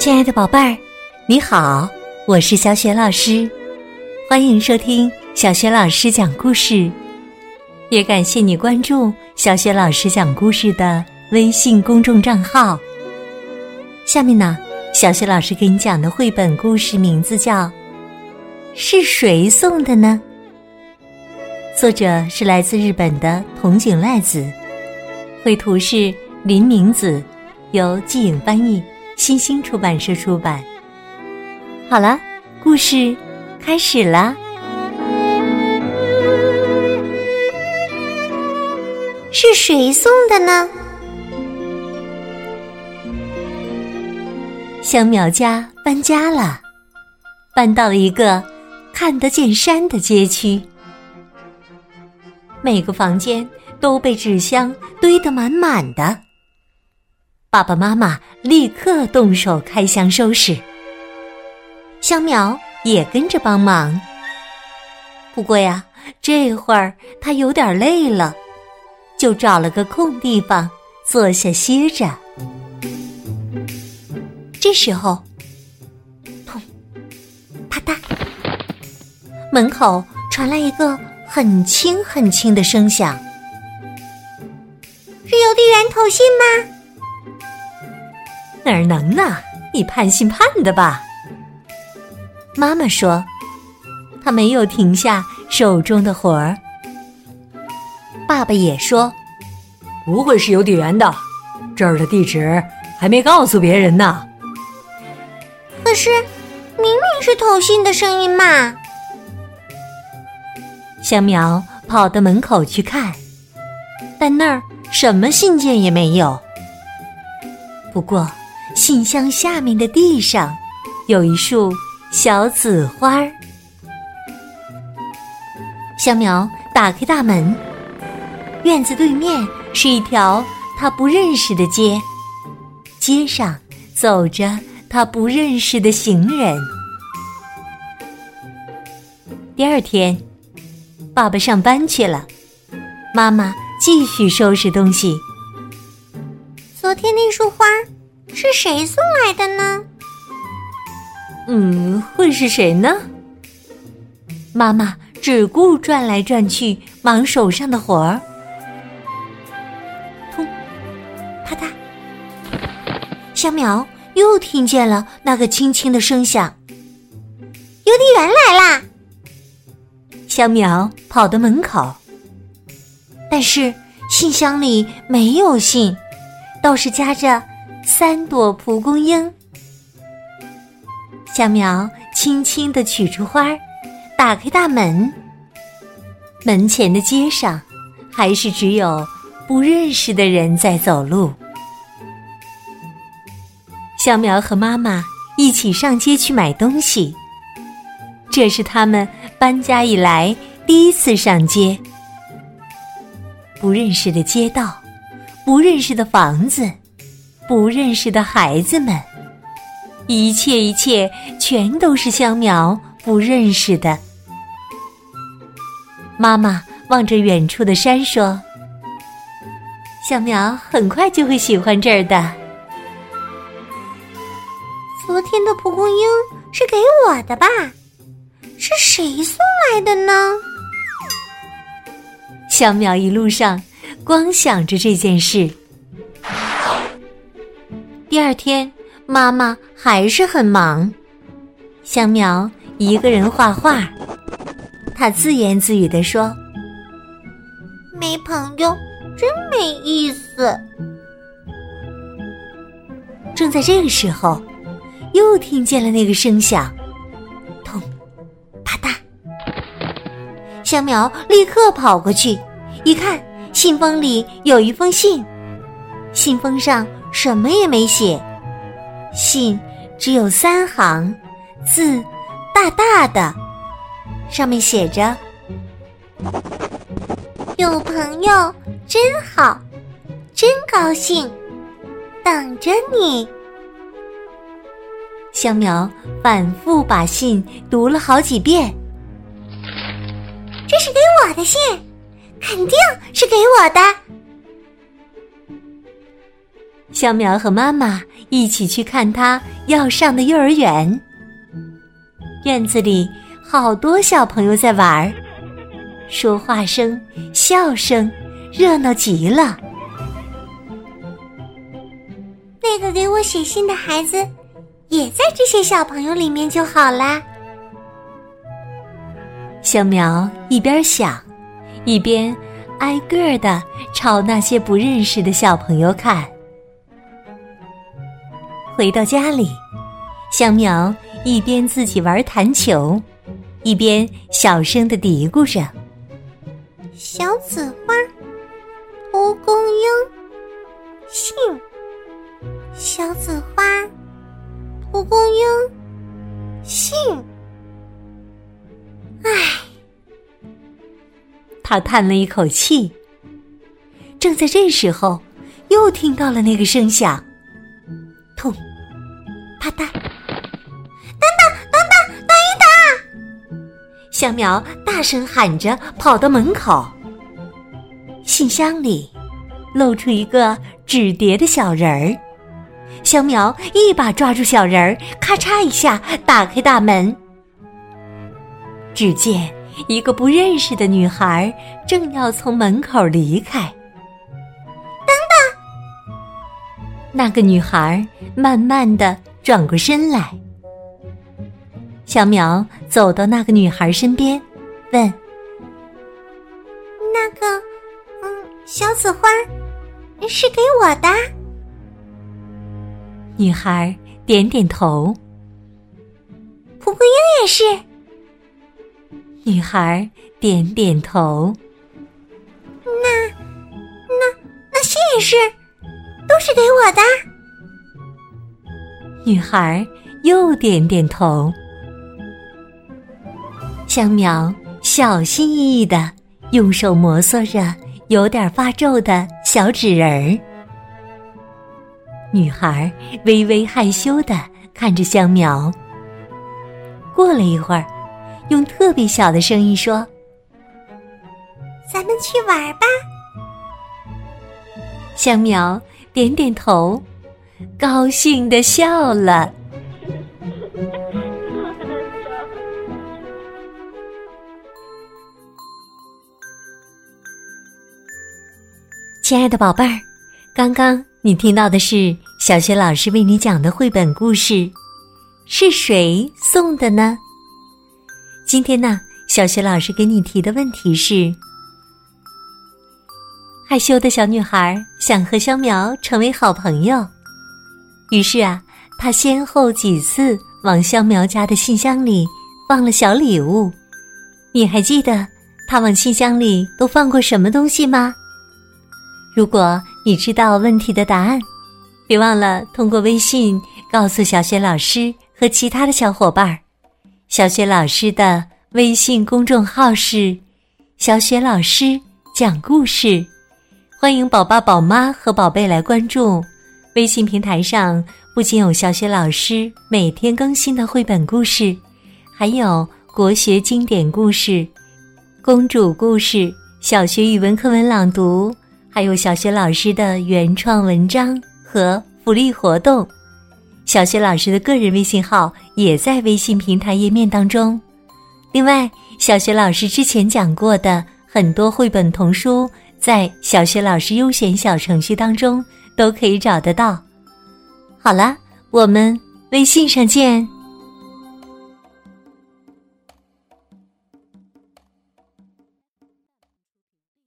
亲爱的宝贝儿，你好，我是小雪老师，欢迎收听小雪老师讲故事，也感谢你关注小雪老师讲故事的微信公众账号。下面呢，小雪老师给你讲的绘本故事名字叫《是谁送的呢》，作者是来自日本的筒井赖子，绘图是林明子，由季影翻译。新星出版社出版。好了，故事开始了。是谁送的呢？香苗家搬家了，搬到了一个看得见山的街区。每个房间都被纸箱堆得满满的。爸爸妈妈立刻动手开箱收拾，香苗也跟着帮忙。不过呀，这会儿他有点累了，就找了个空地方坐下歇着。这时候，砰，啪嗒，门口传来一个很轻很轻的声响，邮递员投信吗？哪儿能呢？你盼信盼的吧。妈妈说，他没有停下手中的活儿。爸爸也说，不会是邮递员的，这儿的地址还没告诉别人呢。可是，明明是投信的声音嘛。香苗跑到门口去看，但那儿什么信件也没有。不过。信箱下面的地上，有一束小紫花儿。香苗打开大门，院子对面是一条他不认识的街，街上走着他不认识的行人。第二天，爸爸上班去了，妈妈继续收拾东西。昨天那束花。是谁送来的呢？嗯，会是谁呢？妈妈只顾转来转去，忙手上的活儿。砰，啪嗒，小苗又听见了那个轻轻的声响。邮递员来啦！小苗跑到门口，但是信箱里没有信，倒是夹着。三朵蒲公英，小苗轻轻的取出花儿，打开大门。门前的街上，还是只有不认识的人在走路。小苗和妈妈一起上街去买东西，这是他们搬家以来第一次上街。不认识的街道，不认识的房子。不认识的孩子们，一切一切全都是香苗不认识的。妈妈望着远处的山说：“香苗很快就会喜欢这儿的。”昨天的蒲公英是给我的吧？是谁送来的呢？香苗一路上光想着这件事。第二天，妈妈还是很忙。香苗一个人画画，他自言自语地说：“没朋友真没意思。”正在这个时候，又听见了那个声响，咚，啪嗒。香苗立刻跑过去，一看，信封里有一封信，信封上。什么也没写，信只有三行，字大大的，上面写着：“有朋友真好，真高兴，等着你。”香苗反复把信读了好几遍，这是给我的信，肯定是给我的。小苗和妈妈一起去看他要上的幼儿园。院子里好多小朋友在玩儿，说话声、笑声，热闹极了。那个给我写信的孩子，也在这些小朋友里面就好啦。小苗一边想，一边挨个儿的朝那些不认识的小朋友看。回到家里，小苗一边自己玩弹球，一边小声的嘀咕着：“小紫花，蒲公英，信。小紫花，蒲公英，他叹了一口气。正在这时候，又听到了那个声响，痛。啪嗒！等等等等等一等！小苗大声喊着跑到门口。信箱里露出一个纸叠的小人儿。小苗一把抓住小人儿，咔嚓一下打开大门。只见一个不认识的女孩正要从门口离开。等等！那个女孩慢慢的。转过身来，小苗走到那个女孩身边，问：“那个，嗯，小紫花是给我的？”女孩点点头。蒲公英也是。女孩点点头。那，那，那信也是，都是给我的。女孩又点点头，香苗小心翼翼的用手摩挲着有点发皱的小纸人儿。女孩微微害羞的看着香苗。过了一会儿，用特别小的声音说：“咱们去玩吧。”香苗点点头。高兴的笑了。亲爱的宝贝儿，刚刚你听到的是小学老师为你讲的绘本故事，是谁送的呢？今天呢，小学老师给你提的问题是：害羞的小女孩想和香苗成为好朋友。于是啊，她先后几次往香苗家的信箱里放了小礼物。你还记得他往信箱里都放过什么东西吗？如果你知道问题的答案，别忘了通过微信告诉小雪老师和其他的小伙伴儿。小雪老师的微信公众号是“小雪老师讲故事”，欢迎宝爸宝妈和宝贝来关注。微信平台上不仅有小雪老师每天更新的绘本故事，还有国学经典故事、公主故事、小学语文课文朗读，还有小学老师的原创文章和福利活动。小学老师的个人微信号也在微信平台页面当中。另外，小学老师之前讲过的很多绘本童书，在小学老师优选小程序当中。都可以找得到。好了，我们微信上见。